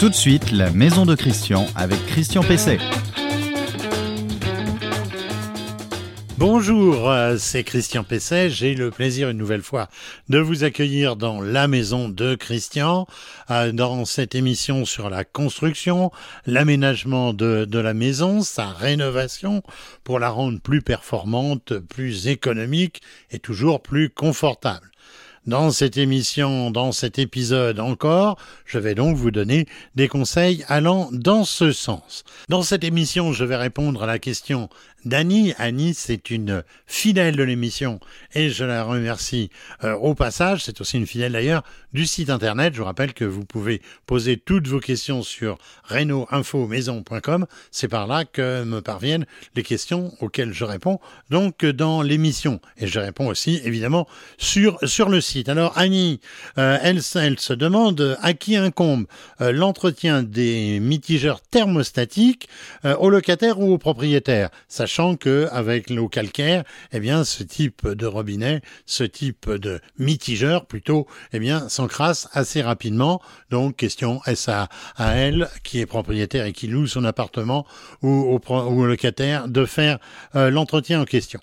Tout de suite, la maison de Christian avec Christian Pesset. Bonjour, euh, c'est Christian Pesset. J'ai le plaisir une nouvelle fois de vous accueillir dans la maison de Christian, euh, dans cette émission sur la construction, l'aménagement de, de la maison, sa rénovation pour la rendre plus performante, plus économique et toujours plus confortable. Dans cette émission, dans cet épisode encore, je vais donc vous donner des conseils allant dans ce sens. Dans cette émission, je vais répondre à la question d'Annie. Annie, c'est une fidèle de l'émission et je la remercie euh, au passage. C'est aussi une fidèle d'ailleurs du site internet. Je vous rappelle que vous pouvez poser toutes vos questions sur reno-info-maison.com. C'est par là que me parviennent les questions auxquelles je réponds donc dans l'émission. Et je réponds aussi évidemment sur, sur le site. Alors Annie, euh, elle, se demande à qui incombe euh, l'entretien des mitigeurs thermostatiques aux locataires ou aux propriétaires? Sachant que avec l'eau calcaire, eh bien, ce type de robinet, ce type de mitigeur plutôt, eh bien, s'encrasse assez rapidement. Donc, question, est-ce à, elle, qui est propriétaire et qui loue son appartement, ou au, locataire, de faire euh, l'entretien en question.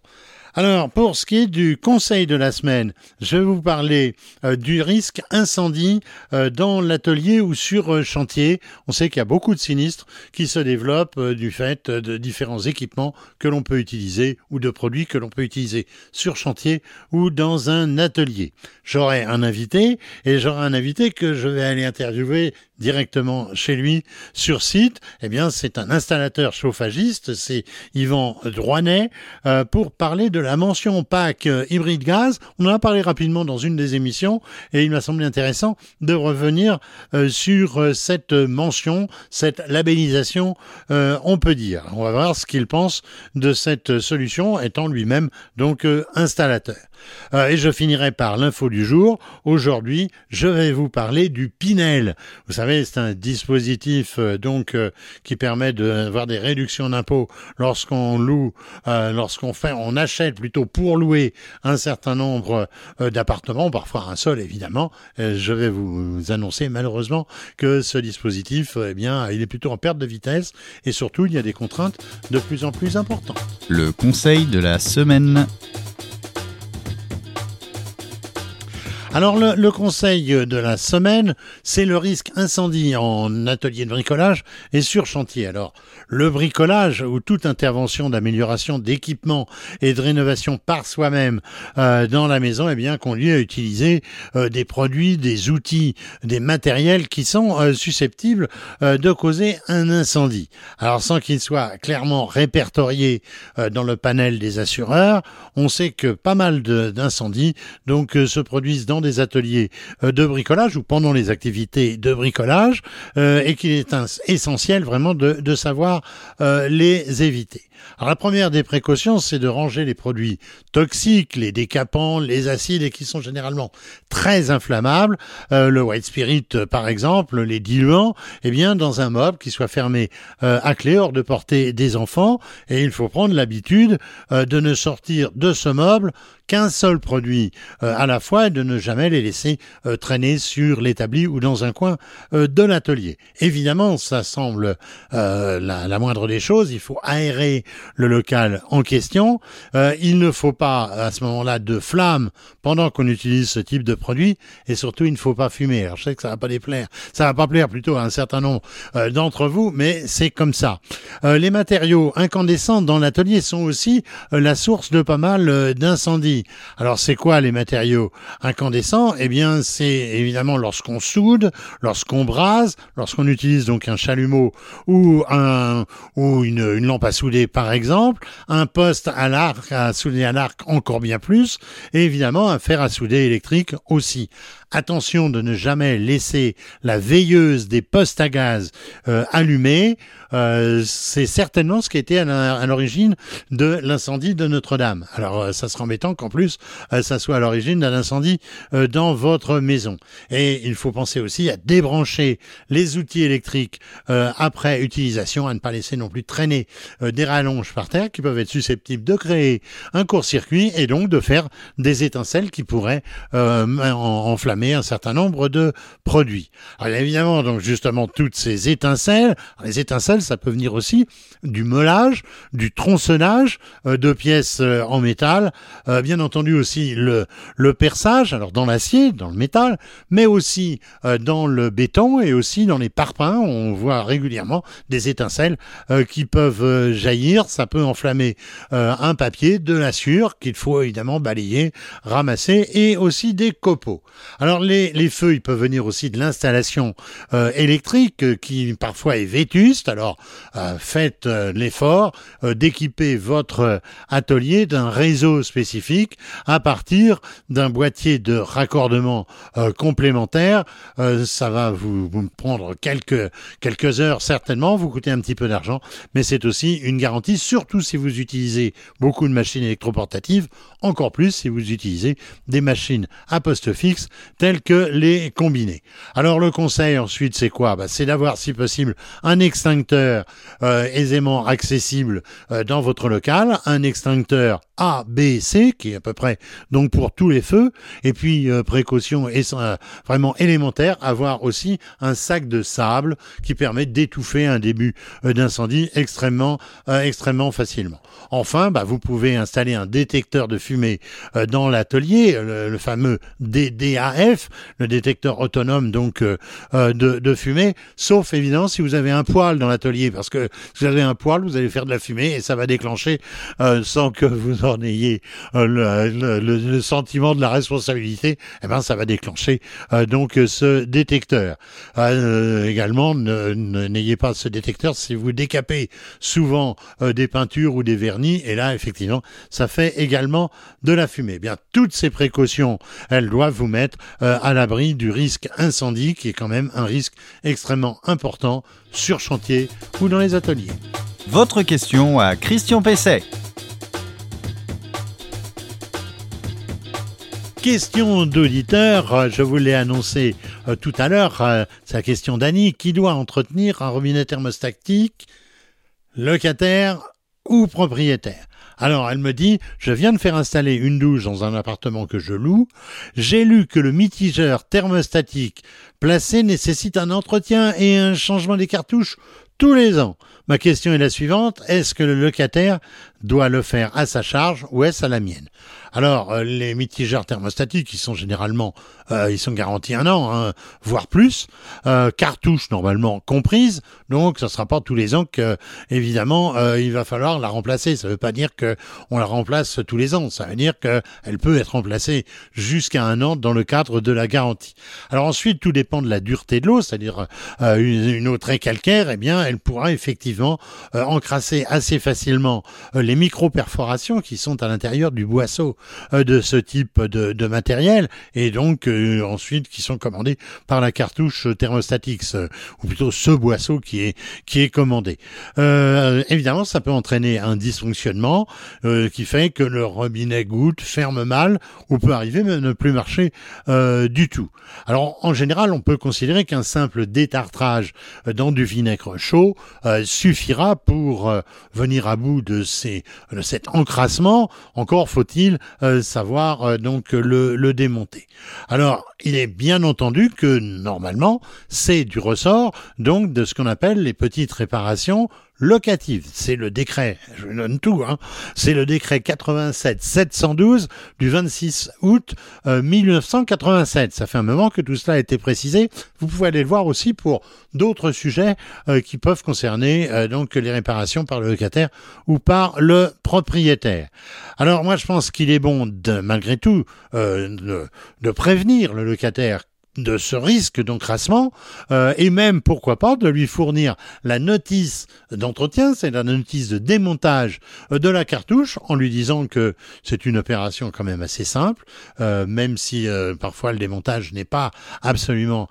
Alors, pour ce qui est du conseil de la semaine, je vais vous parler euh, du risque incendie euh, dans l'atelier ou sur euh, chantier. On sait qu'il y a beaucoup de sinistres qui se développent du fait de différents équipements que l'on peut utiliser ou de produits que l'on peut utiliser sur chantier ou dans un atelier. J'aurai un invité et j'aurai un invité que je vais aller interviewer directement chez lui sur site. Eh bien, c'est un installateur chauffagiste, c'est Yvan Droinet, pour parler de la mention pack euh, hybride gaz. On en a parlé rapidement dans une des émissions et il m'a semblé intéressant de revenir euh, sur euh, cette mention, cette labellisation, on peut dire. On va voir ce qu'il pense de cette solution étant lui-même donc installateur. Et je finirai par l'info du jour. Aujourd'hui, je vais vous parler du Pinel. Vous savez, c'est un dispositif donc qui permet d'avoir des réductions d'impôts lorsqu'on loue, lorsqu'on fait, on achète plutôt pour louer un certain nombre d'appartements, parfois un seul évidemment. je vais vous annoncer malheureusement que ce dispositif, eh bien, il est plutôt en perte de vitesse et surtout il y a des contraintes de plus en plus importantes. Le conseil de la semaine. Alors le, conseil de la semaine, c'est le risque incendie en atelier de bricolage et sur chantier. Alors le bricolage ou toute intervention d'amélioration d'équipement et de rénovation par soi-même euh, dans la maison, eh bien conduit à utiliser euh, des produits, des outils, des matériels qui sont euh, susceptibles de causer un incendie. Alors sans qu'il soit clairement répertorié dans le panel des assureurs, on sait que pas mal d'incendies donc se produisent dans des ateliers euh, de bricolage ou pendant les activités de bricolage euh, et qu'il est essentiel vraiment de, savoir euh, les éviter. Alors la première des précautions, c'est de ranger les produits toxiques, les décapants, les acides et qui sont généralement très inflammables, le white spirit par exemple, les diluants, eh bien dans un meuble qui soit fermé à clé hors de portée des enfants et il faut prendre l'habitude de ne sortir de ce meuble qu'un seul produit à la fois et de ne jamais les laisser euh, traîner sur l'établi ou dans un coin euh, de l'atelier. Évidemment, ça semble la, la, moindre des choses. Il faut aérer le local en question. il ne faut pas à ce moment-là de flammes pendant qu'on utilise ce type de produit et surtout il ne faut pas fumer. Alors je sais que ça va pas déplaire, ça va pas plaire plutôt à un certain nombre d'entre vous, mais c'est comme ça. les matériaux incandescents dans l'atelier sont aussi la source de pas mal d'incendies. Alors c'est quoi les matériaux incandescents? Eh bien c'est évidemment lorsqu'on soude, lorsqu'on brase, lorsqu'on utilise donc un chalumeau ou un ou une, lampe à souder par exemple, un poste à l'arc à souder à l'arc encore bien plus, et évidemment un fer à souder électrique aussi. Attention de ne jamais laisser la veilleuse des postes à gaz euh, allumée. Euh, c'est certainement ce qui était à l'origine de l'incendie de Notre-Dame. Alors, euh, ça sera embêtant qu'en plus, ça soit à l'origine d'un incendie dans votre maison. Et il faut penser aussi à débrancher les outils électriques après utilisation, à ne pas laisser non plus traîner des rallonges par terre qui peuvent être susceptibles de créer un court-circuit et donc de faire des étincelles qui pourraient enflammer un certain nombre de produits. Alors évidemment, donc justement, toutes ces étincelles, les étincelles, ça peut venir aussi du meulage, du tronçonnage euh, de pièces euh, en métal, euh, bien entendu aussi le, le perçage, alors dans l'acier, dans le métal, mais aussi dans le béton et aussi dans les parpaings. On voit régulièrement des étincelles qui peuvent jaillir. Ça peut enflammer un papier, de la sueur qu'il faut évidemment balayer, ramasser et aussi des copeaux. Alors les, les feux, ils peuvent venir aussi de l'installation électrique qui parfois est vétuste. Alors faites l'effort d'équiper votre atelier d'un réseau spécifique à partir d'un boîtier de raccordement euh, complémentaire. Euh, ça va vous, prendre quelques, quelques heures certainement, vous coûter un petit peu d'argent, mais c'est aussi une garantie, surtout si vous utilisez beaucoup de machines électroportatives, encore plus si vous utilisez des machines à poste fixe telles que les combinés. Alors le conseil ensuite c'est quoi? Bah, C'est d'avoir si possible un extincteur euh, aisément accessible dans votre local, un extincteur A, B, C, qui est à peu près donc pour tous les feux, et puis euh, précaution euh, vraiment élémentaire, avoir aussi un sac de sable qui permet d'étouffer un début euh, d'incendie extrêmement extrêmement facilement. Enfin, bah, vous pouvez installer un détecteur de fumée dans l'atelier, le, fameux DDAF, le détecteur autonome donc de, fumée, sauf évidemment si vous avez un poêle dans l'atelier, parce que si vous avez un poêle, vous allez faire de la fumée et ça va déclencher sans que vous en ayez euh, le, sentiment de la responsabilité, eh ben ça va déclencher euh, donc ce détecteur. également, n'ayez pas ce détecteur si vous décapez souvent des peintures ou des vernis, et là effectivement, ça fait également de la fumée. Eh bien, toutes ces précautions, elles doivent vous mettre à l'abri du risque incendie, qui est quand même un risque extrêmement important sur chantier ou dans les ateliers. Votre question à Christian Pesset. Question d'auditeur, je vous l'ai annoncé euh, tout à l'heure, euh, c'est la question d'Annie. Qui doit entretenir un robinet thermostatique Locataire ou propriétaire alors elle me dit, je viens de faire installer une douche dans un appartement que je loue, j'ai lu que le mitigeur thermostatique placé nécessite un entretien et un changement des cartouches tous les ans. Ma question est la suivante, est-ce que le locataire doit le faire à sa charge ou est-ce à la mienne Alors, euh, les mitigeurs thermostatiques, ils sont généralement, euh, ils sont garantis un an, hein, voire plus, euh, cartouches normalement comprises, donc ça sera pas tous les ans que, évidemment, il va falloir la remplacer. Ça veut pas dire que on la remplace tous les ans, ça veut dire qu'elle peut être remplacée jusqu'à un an dans le cadre de la garantie. Alors ensuite, tout dépend de la dureté de l'eau, c'est-à-dire une, eau très calcaire, eh bien, elle pourra effectivement encrasser assez facilement les micro-perforations qui sont à l'intérieur du boisseau euh, de ce type de, matériel et donc euh, ensuite qui sont commandés par la cartouche thermostatique, ou plutôt ce boisseau qui est, commandé. Euh, évidemment, ça peut entraîner un dysfonctionnement qui fait que le robinet goutte, ferme mal ou peut arriver même ne plus marcher du tout. Alors en général, on peut considérer qu'un simple détartrage dans du vinaigre chaud suffira pour venir à bout de ces cet encrassement, encore faut-il euh, savoir euh, donc le, le démonter. Alors, il est bien entendu que normalement, c'est du ressort donc de ce qu'on appelle les petites réparations locative. C'est le décret, je donne tout, hein, c'est le décret 87-712 du 26 août 1987. Euh, Ça fait un moment que tout cela a été précisé. Vous pouvez aller le voir aussi pour d'autres sujets euh, qui peuvent concerner euh, donc les réparations par le locataire ou par le propriétaire. Alors moi je pense qu'il est bon de, malgré tout de, de prévenir le locataire de ce risque d'encrassement euh, et même pourquoi pas de lui fournir la notice d'entretien, c'est la notice de démontage euh, de la cartouche en lui disant que c'est une opération quand même assez simple, euh, même si parfois le démontage n'est pas absolument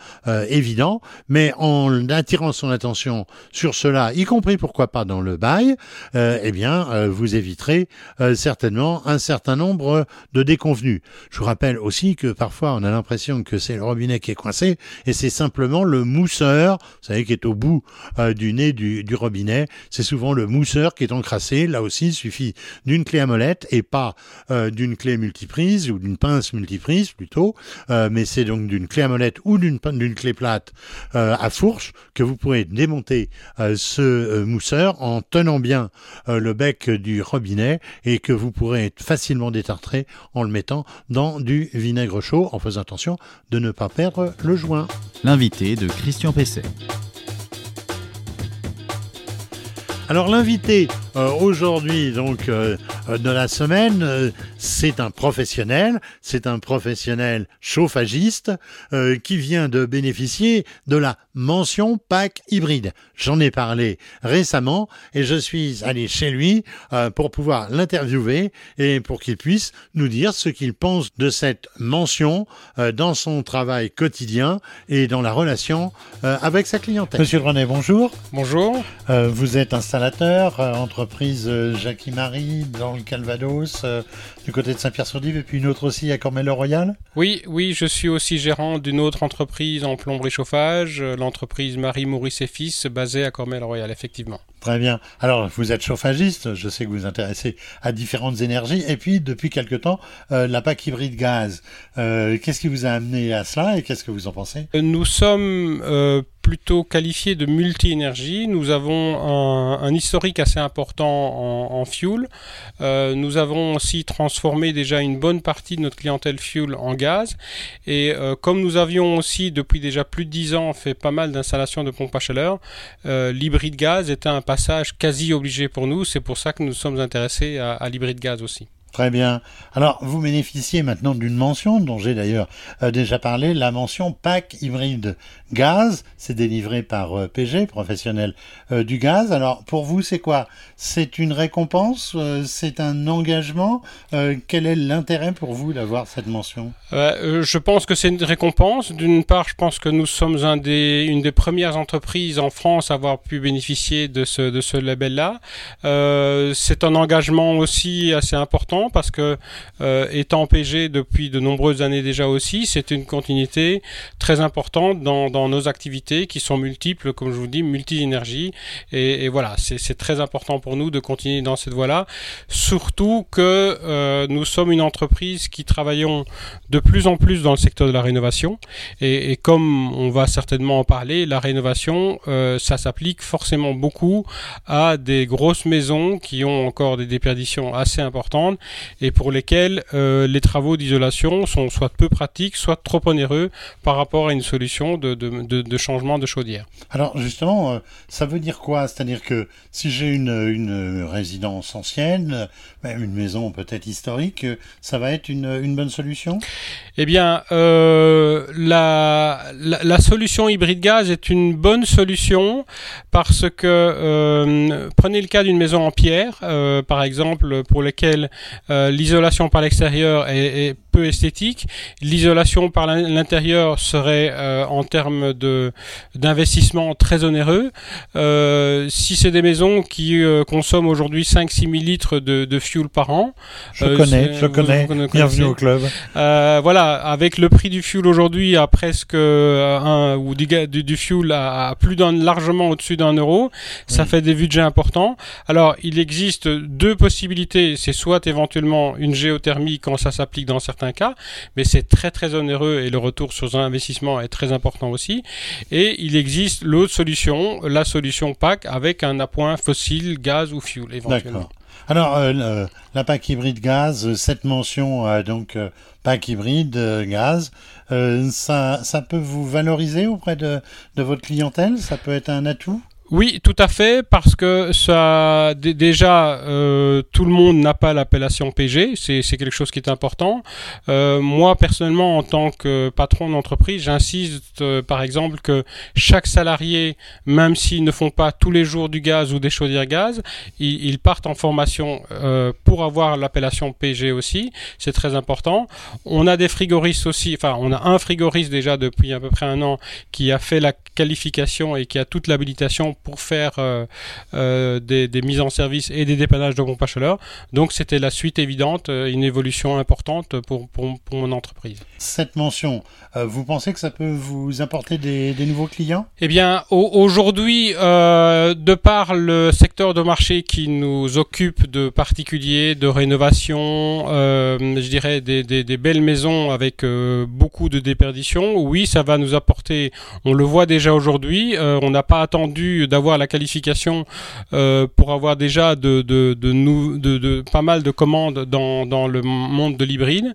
évident, mais en attirant son attention sur cela, y compris pourquoi pas dans le bail, eh bien vous éviterez certainement un certain nombre de déconvenus. Je vous rappelle aussi que parfois on a l'impression que c'est le robinet qui est coincé et c'est simplement le mousseur, vous savez, qui est au bout euh, du nez du, robinet. C'est souvent le mousseur qui est encrassé. Là aussi, il suffit d'une clé à molette et pas euh, d'une clé multiprise ou d'une pince multiprise plutôt, euh, mais c'est donc d'une clé à molette ou d'une clé plate à fourche que vous pourrez démonter ce mousseur en tenant bien le bec du robinet et que vous pourrez facilement détartrer en le mettant dans du vinaigre chaud en faisant attention de ne pas perdre le joint. L'invité de Christian Pesset. Alors l'invité euh, aujourd'hui donc euh, euh, de la semaine, c'est un professionnel, c'est un professionnel chauffagiste qui vient de bénéficier de la mention pack hybride. J'en ai parlé récemment et je suis allé chez lui pour pouvoir l'interviewer et pour qu'il puisse nous dire ce qu'il pense de cette mention dans son travail quotidien et dans la relation avec sa clientèle. Monsieur René, bonjour. Bonjour. vous êtes installateur, entreprise euh, Jackie Marie dans le Calvados, euh, du côté de Saint-Pierre-sur-Dive, et puis une autre aussi à Cormel-le-Royal Oui, oui, je suis aussi gérant d'une autre entreprise en plomberie chauffage, euh, l'entreprise Marie Maurice et Fils, basée à Cormel-le-Royal, effectivement. Très bien. Alors, vous êtes chauffagiste, je sais que vous vous intéressez à différentes énergies, et puis depuis quelque temps, la PAC hybride gaz. qu'est-ce qui vous a amené à cela et qu'est-ce que vous en pensez? Nous sommes plutôt qualifié de multi-énergie. Nous avons un, historique assez important en, fuel. Euh, nous avons aussi transformé déjà une bonne partie de notre clientèle fuel en gaz. Et euh, comme nous avions aussi depuis déjà plus de 10 ans fait pas mal d'installations de pompes à chaleur, euh, l'hybride gaz était un passage quasi obligé pour nous. C'est pour ça que nous sommes intéressés à, à l'hybride gaz aussi. Très bien. Alors, vous bénéficiez maintenant d'une mention dont j'ai d'ailleurs euh, déjà parlé, la mention PAC hybride gaz. C'est délivré par euh, PG, professionnel euh, du gaz. Alors, pour vous, c'est quoi? C'est une récompense? C'est un engagement? Quel est l'intérêt pour vous d'avoir cette mention? Je pense que c'est une récompense. D'une part, je pense que nous sommes une des premières entreprises en France à avoir pu bénéficier de ce label-là. c'est un engagement aussi assez important parce que euh, étant PG depuis de nombreuses années déjà aussi, c'est une continuité très importante dans, nos activités qui sont multiples, comme je vous dis, multi-énergie. Et, voilà, c'est très important pour nous de continuer dans cette voie-là. Surtout que euh, nous sommes une entreprise qui travaillons de plus en plus dans le secteur de la rénovation. Et, comme on va certainement en parler, la rénovation, euh, ça s'applique forcément beaucoup à des grosses maisons qui ont encore des déperditions assez importantes et pour lesquels euh, les travaux d'isolation sont soit peu pratiques, soit trop onéreux par rapport à une solution de, de, de, changement de chaudière. Alors justement, euh, ça veut dire quoi? C'est-à-dire que si j'ai une, une, résidence ancienne, même une maison peut-être historique, ça va être une, une bonne solution? Eh bien, euh, la, la, la, solution hybride gaz est une bonne solution parce que prenez le cas d'une maison en pierre, par exemple, pour lesquelles euh, l'isolation par l'extérieur est, peu esthétique. L'isolation par l'intérieur serait euh, en termes de d'investissement très onéreux. Euh, si c'est des maisons qui consomment aujourd'hui 5-6 000 litres de, de, fuel par an. Je connais, je connais. Bienvenue au club. voilà, avec le prix du fuel aujourd'hui à presque un ou du, du, fuel à, plus d'un largement au-dessus d'un euro, ça fait des budgets importants. Alors, il existe deux possibilités. C'est soit éventuellement une géothermie quand ça s'applique dans certains cas, mais c'est très très onéreux et le retour sur un investissement est très important aussi. Et il existe l'autre solution, la solution PAC avec un appoint fossile, gaz ou fuel éventuellement. Alors, euh, la PAC hybride gaz, cette mention, euh, donc euh, PAC hybride gaz, ça, peut vous valoriser auprès de votre clientèle? Ça peut être un atout? Oui, tout à fait, parce que ça, déjà, euh, tout le monde n'a pas l'appellation PG, c'est quelque chose qui est important. Euh, moi, personnellement, en tant que patron d'entreprise, j'insiste, euh, par exemple, que chaque salarié, même s'ils ne font pas tous les jours du gaz ou des chaudières gaz, ils, ils partent en formation pour avoir l'appellation PG aussi. C'est très important. On a des frigoristes aussi, enfin, on a un frigoriste déjà depuis à peu près un an qui a fait la qualification et qui a toute l'habilitation pour faire euh, euh, des, mises en service et des dépannages de pompes à chaleur. Donc c'était la suite évidente, euh, une évolution importante pour, pour, mon entreprise. Cette mention, vous pensez que ça peut vous apporter des, nouveaux clients? Eh bien, aujourd'hui, de par le secteur de marché qui nous occupe de particuliers, de rénovation, je dirais des, des, belles maisons avec beaucoup de déperditions, oui, ça va nous apporter, on le voit déjà aujourd'hui, on n'a pas attendu d'avoir la qualification euh, pour avoir déjà de, de, de, de, pas mal de commandes dans, dans le monde de l'hybride.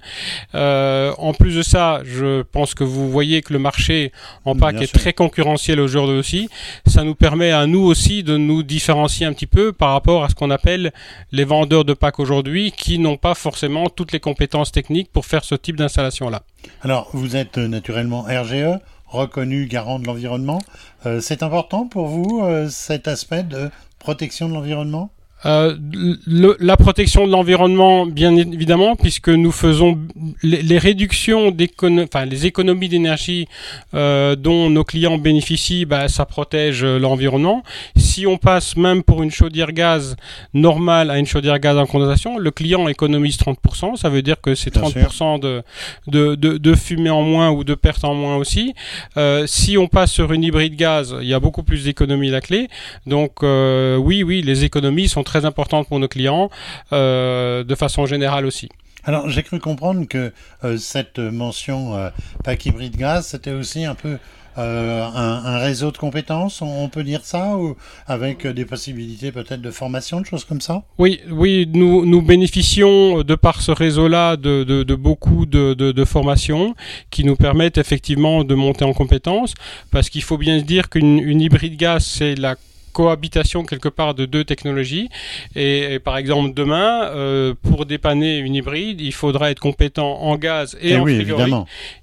Euh, en plus de ça, je pense que vous voyez que le marché en pack est très concurrentiel aujourd'hui aussi. Ça nous permet à nous aussi de nous différencier un petit peu par rapport à ce qu'on appelle les vendeurs de pack aujourd'hui qui n'ont pas forcément toutes les compétences techniques pour faire ce type d'installation-là. Alors, vous êtes naturellement RGE reconnu garant de l'environnement. Euh, c'est important pour vous euh, cet aspect de protection de l'environnement? Euh, la protection de l'environnement, bien évidemment, puisque nous faisons les, réductions enfin les économies d'énergie euh, dont nos clients bénéficient, bah, ça protège l'environnement. Si on passe même pour une chaudière gaz normale à une chaudière gaz en condensation, le client économise 30%. Ça veut dire que c'est 30% de, de, de, de, fumée en moins ou de perte en moins aussi. Euh, si on passe sur une hybride gaz, il y a beaucoup plus d'économies la clé. Donc euh, oui, oui, les économies sont très importante pour nos clients, euh, de façon générale aussi. Alors j'ai cru comprendre que euh, cette mention euh, pack hybride gaz, c'était aussi un peu un, réseau de compétences, on, peut dire ça, ou avec des possibilités peut-être de formation, de choses comme ça? Oui, oui, nous, nous bénéficions de par ce réseau-là de, de, beaucoup de, de, formations qui nous permettent effectivement de monter en compétences, parce qu'il faut bien se dire qu'une hybride gaz, c'est la cohabitation quelque part de deux technologies. Et, par exemple, demain, euh, pour dépanner une hybride, il faudra être compétent en gaz et, eh en frigorique.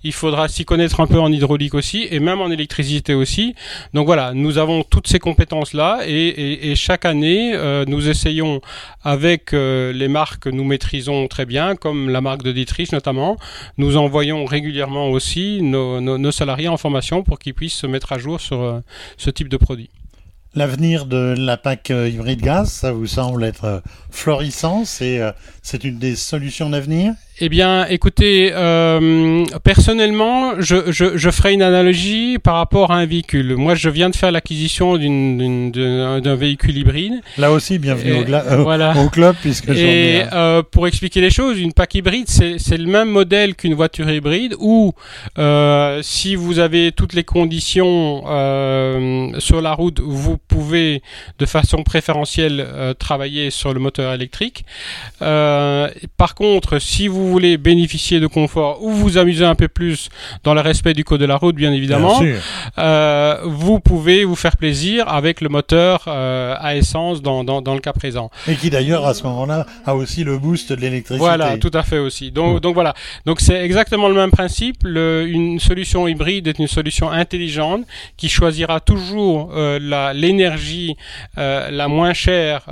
Il faudra s'y connaître un peu en hydraulique aussi et même en électricité aussi. Donc voilà, nous avons toutes ces compétences-là et, chaque année, euh, nous essayons avec euh, les marques que nous maîtrisons très bien, comme la marque de Dietrich notamment, nous envoyons régulièrement aussi nos, nos salariés en formation pour qu'ils puissent se mettre à jour sur ce type de produit. L'avenir de la PAC euh, hybride gaz, ça vous semble être euh, florissant euh, C'est une des solutions d'avenir? Eh bien, écoutez, euh, personnellement, je, je, je ferai une analogie par rapport à un véhicule. Moi, je viens de faire l'acquisition d'un véhicule hybride. Là aussi, bienvenue au, euh, voilà. au, club, puisque Et euh, pour expliquer les choses, une PAC hybride, c'est le même modèle qu'une voiture hybride, où euh, si vous avez toutes les conditions euh, sur la route, vous pouvez de façon préférentielle euh, travailler sur le moteur électrique. par contre, si vous voulez bénéficier de confort ou vous amuser un peu plus dans le respect du code de la route, bien évidemment, euh, vous pouvez vous faire plaisir avec le moteur euh, à essence dans, dans, dans, le cas présent. Et qui d'ailleurs à ce moment-là a aussi le boost de l'électricité. Voilà, tout à fait aussi. Donc, donc voilà. Donc c'est exactement le même principe. Le, une solution hybride est une solution intelligente qui choisira toujours euh, l'énergie euh, la moins chère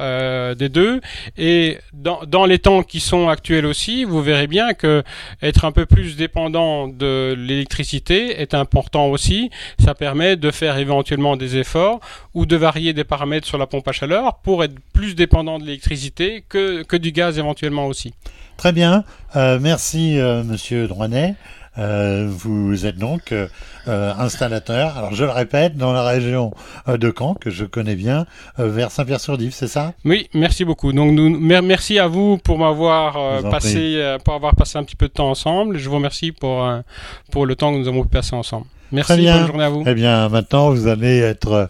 des deux. Et dans, dans les temps qui sont actuels aussi, vous verrez bien que être un peu plus dépendant de l'électricité est important aussi. Ça permet de faire éventuellement des efforts ou de varier des paramètres sur la pompe à chaleur pour être plus dépendant de l'électricité que, que du gaz éventuellement aussi. Très bien. Euh, merci, euh, Monsieur Droinet. Euh, vous êtes donc euh, euh, installateur, alors je le répète, dans la région de Caen, que je connais bien, vers Saint-Pierre-sur-Dive, c'est ça? Oui, merci beaucoup. Donc nous, merci à vous pour m'avoir passé, pour avoir passé un petit peu de temps ensemble. Je vous remercie pour, pour le temps que nous avons passé ensemble. Merci, bien. bonne journée à vous. Eh bien, maintenant, vous allez être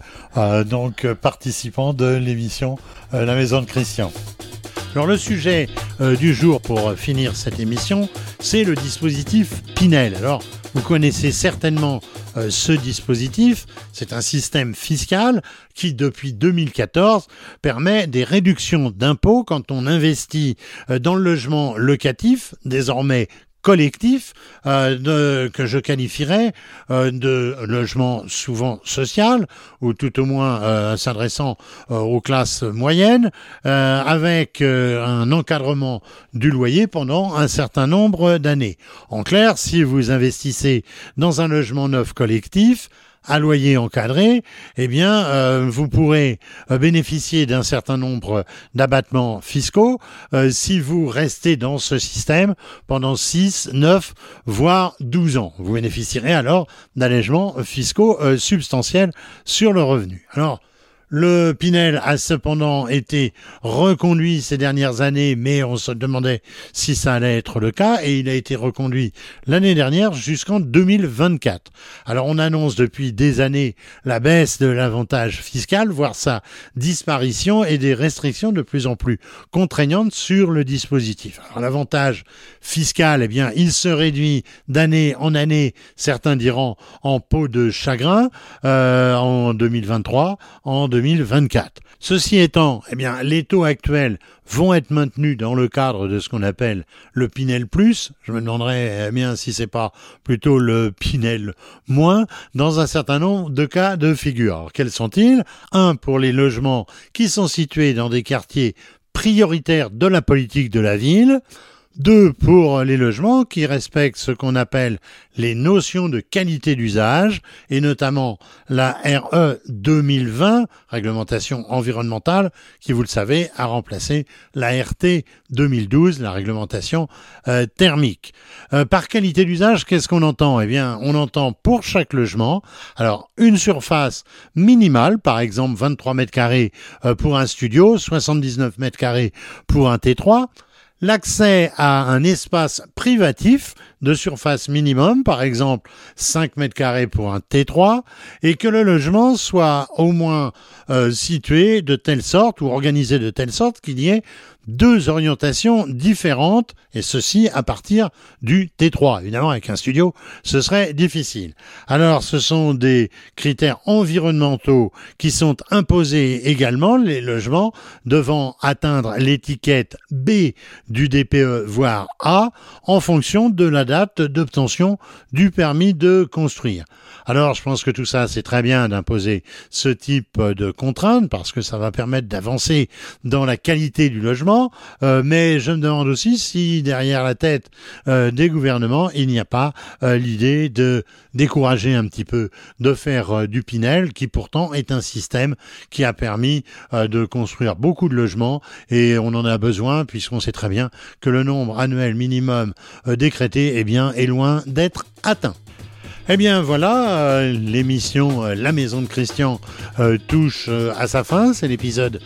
donc participant de l'émission La Maison de Christian. Alors le sujet euh, du jour pour euh, finir cette émission, c'est le dispositif Pinel. Alors vous connaissez certainement euh, ce dispositif. C'est un système fiscal qui, depuis 2014, permet des réductions d'impôts quand on investit dans le logement locatif, désormais collectif euh, que je qualifierais euh, de logement souvent social ou tout au moins euh, s'adressant aux classes moyennes avec un encadrement du loyer pendant un certain nombre d'années. En clair, si vous investissez dans un logement neuf collectif, à loyer encadré, eh bien, euh, vous pourrez euh, bénéficier d'un certain nombre d'abattements fiscaux euh, si vous restez dans ce système pendant 6, 9, voire 12 ans. Vous bénéficierez alors d'allègements fiscaux substantiels sur le revenu. Alors, le Pinel a cependant été reconduit ces dernières années, mais on se demandait si ça allait être le cas, et il a été reconduit l'année dernière jusqu'en 2024. Alors on annonce depuis des années la baisse de l'avantage fiscal, voire sa disparition et des restrictions de plus en plus contraignantes sur le dispositif. Alors l'avantage fiscal, eh bien, il se réduit d'année en année, certains diront en peau de chagrin, euh, en 2023, en 2024. 2024. Ceci étant, eh bien, les taux actuels vont être maintenus dans le cadre de ce qu'on appelle le Pinel plus. Je me demanderais eh bien si c'est pas plutôt le Pinel moins dans un certain nombre de cas de figure. Alors, quels sont-ils? Un pour les logements qui sont situés dans des quartiers prioritaires de la politique de la ville. Deux, pour les logements qui respectent ce qu'on appelle les notions de qualité d'usage, et notamment la RE 2020, réglementation environnementale, qui, vous le savez, a remplacé la RT 2012, la réglementation euh, thermique. Euh, par qualité d'usage, qu'est-ce qu'on entend? Eh bien, on entend pour chaque logement, alors une surface minimale, par exemple 23 mètres carrés euh, pour un studio, 79 mètres carrés pour un T3, l'accès à un espace privatif de surface minimum, par exemple 5 mètres carrés pour un T3, et que le logement soit au moins euh, situé de telle sorte ou organisé de telle sorte qu'il y ait deux orientations différentes, et ceci à partir du T3. Évidemment, avec un studio, ce serait difficile. Alors, ce sont des critères environnementaux qui sont imposés également, les logements devant atteindre l'étiquette B du DPE, voire A, en fonction de la date d'obtention du permis de construire. Alors, je pense que tout ça, c'est très bien d'imposer ce type de contraintes parce que ça va permettre d'avancer dans la qualité du logement. Euh, mais je me demande aussi si derrière la tête euh, des gouvernements, il n'y a pas euh, l'idée de décourager un petit peu de faire du Pinel, qui pourtant est un système qui a permis de construire beaucoup de logements et on en a besoin puisqu'on sait très bien que le nombre annuel minimum décrété eh bien, est loin d'être atteint. Eh bien voilà, euh, l'émission euh, La Maison de Christian euh, touche à sa fin. C'est l'épisode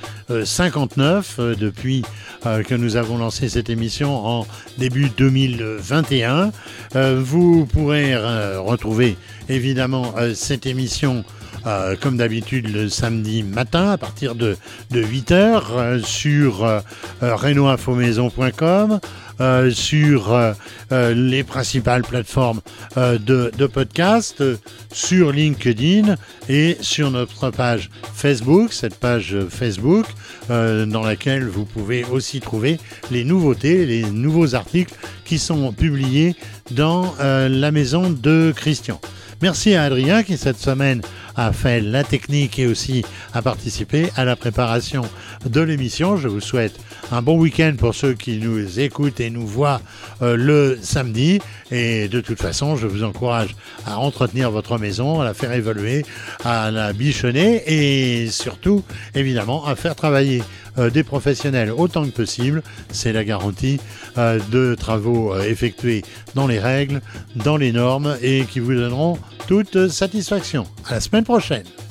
59 depuis que nous avons lancé cette émission en début 2021. vous pourrez retrouver évidemment cette émission comme d'habitude le samedi matin à partir de, de 8h sur euh, euh, sur euh, euh, les principales plateformes de, de podcast, sur LinkedIn et sur notre page Facebook, cette page Facebook dans laquelle vous pouvez aussi trouver les nouveautés, les nouveaux articles qui sont publiés dans la maison de Christian. Merci à Adrien qui cette semaine a fait la technique et aussi a participé à la préparation de l'émission. Je vous souhaite un bon week-end pour ceux qui nous écoutent et nous voient euh, le samedi. Et de toute façon, je vous encourage à entretenir votre maison, à la faire évoluer, à la bichonner et surtout, évidemment, à faire travailler euh, des professionnels autant que possible. C'est la garantie euh, de travaux effectués dans les règles, dans les normes et qui vous donneront toute satisfaction. À la semaine prochaine.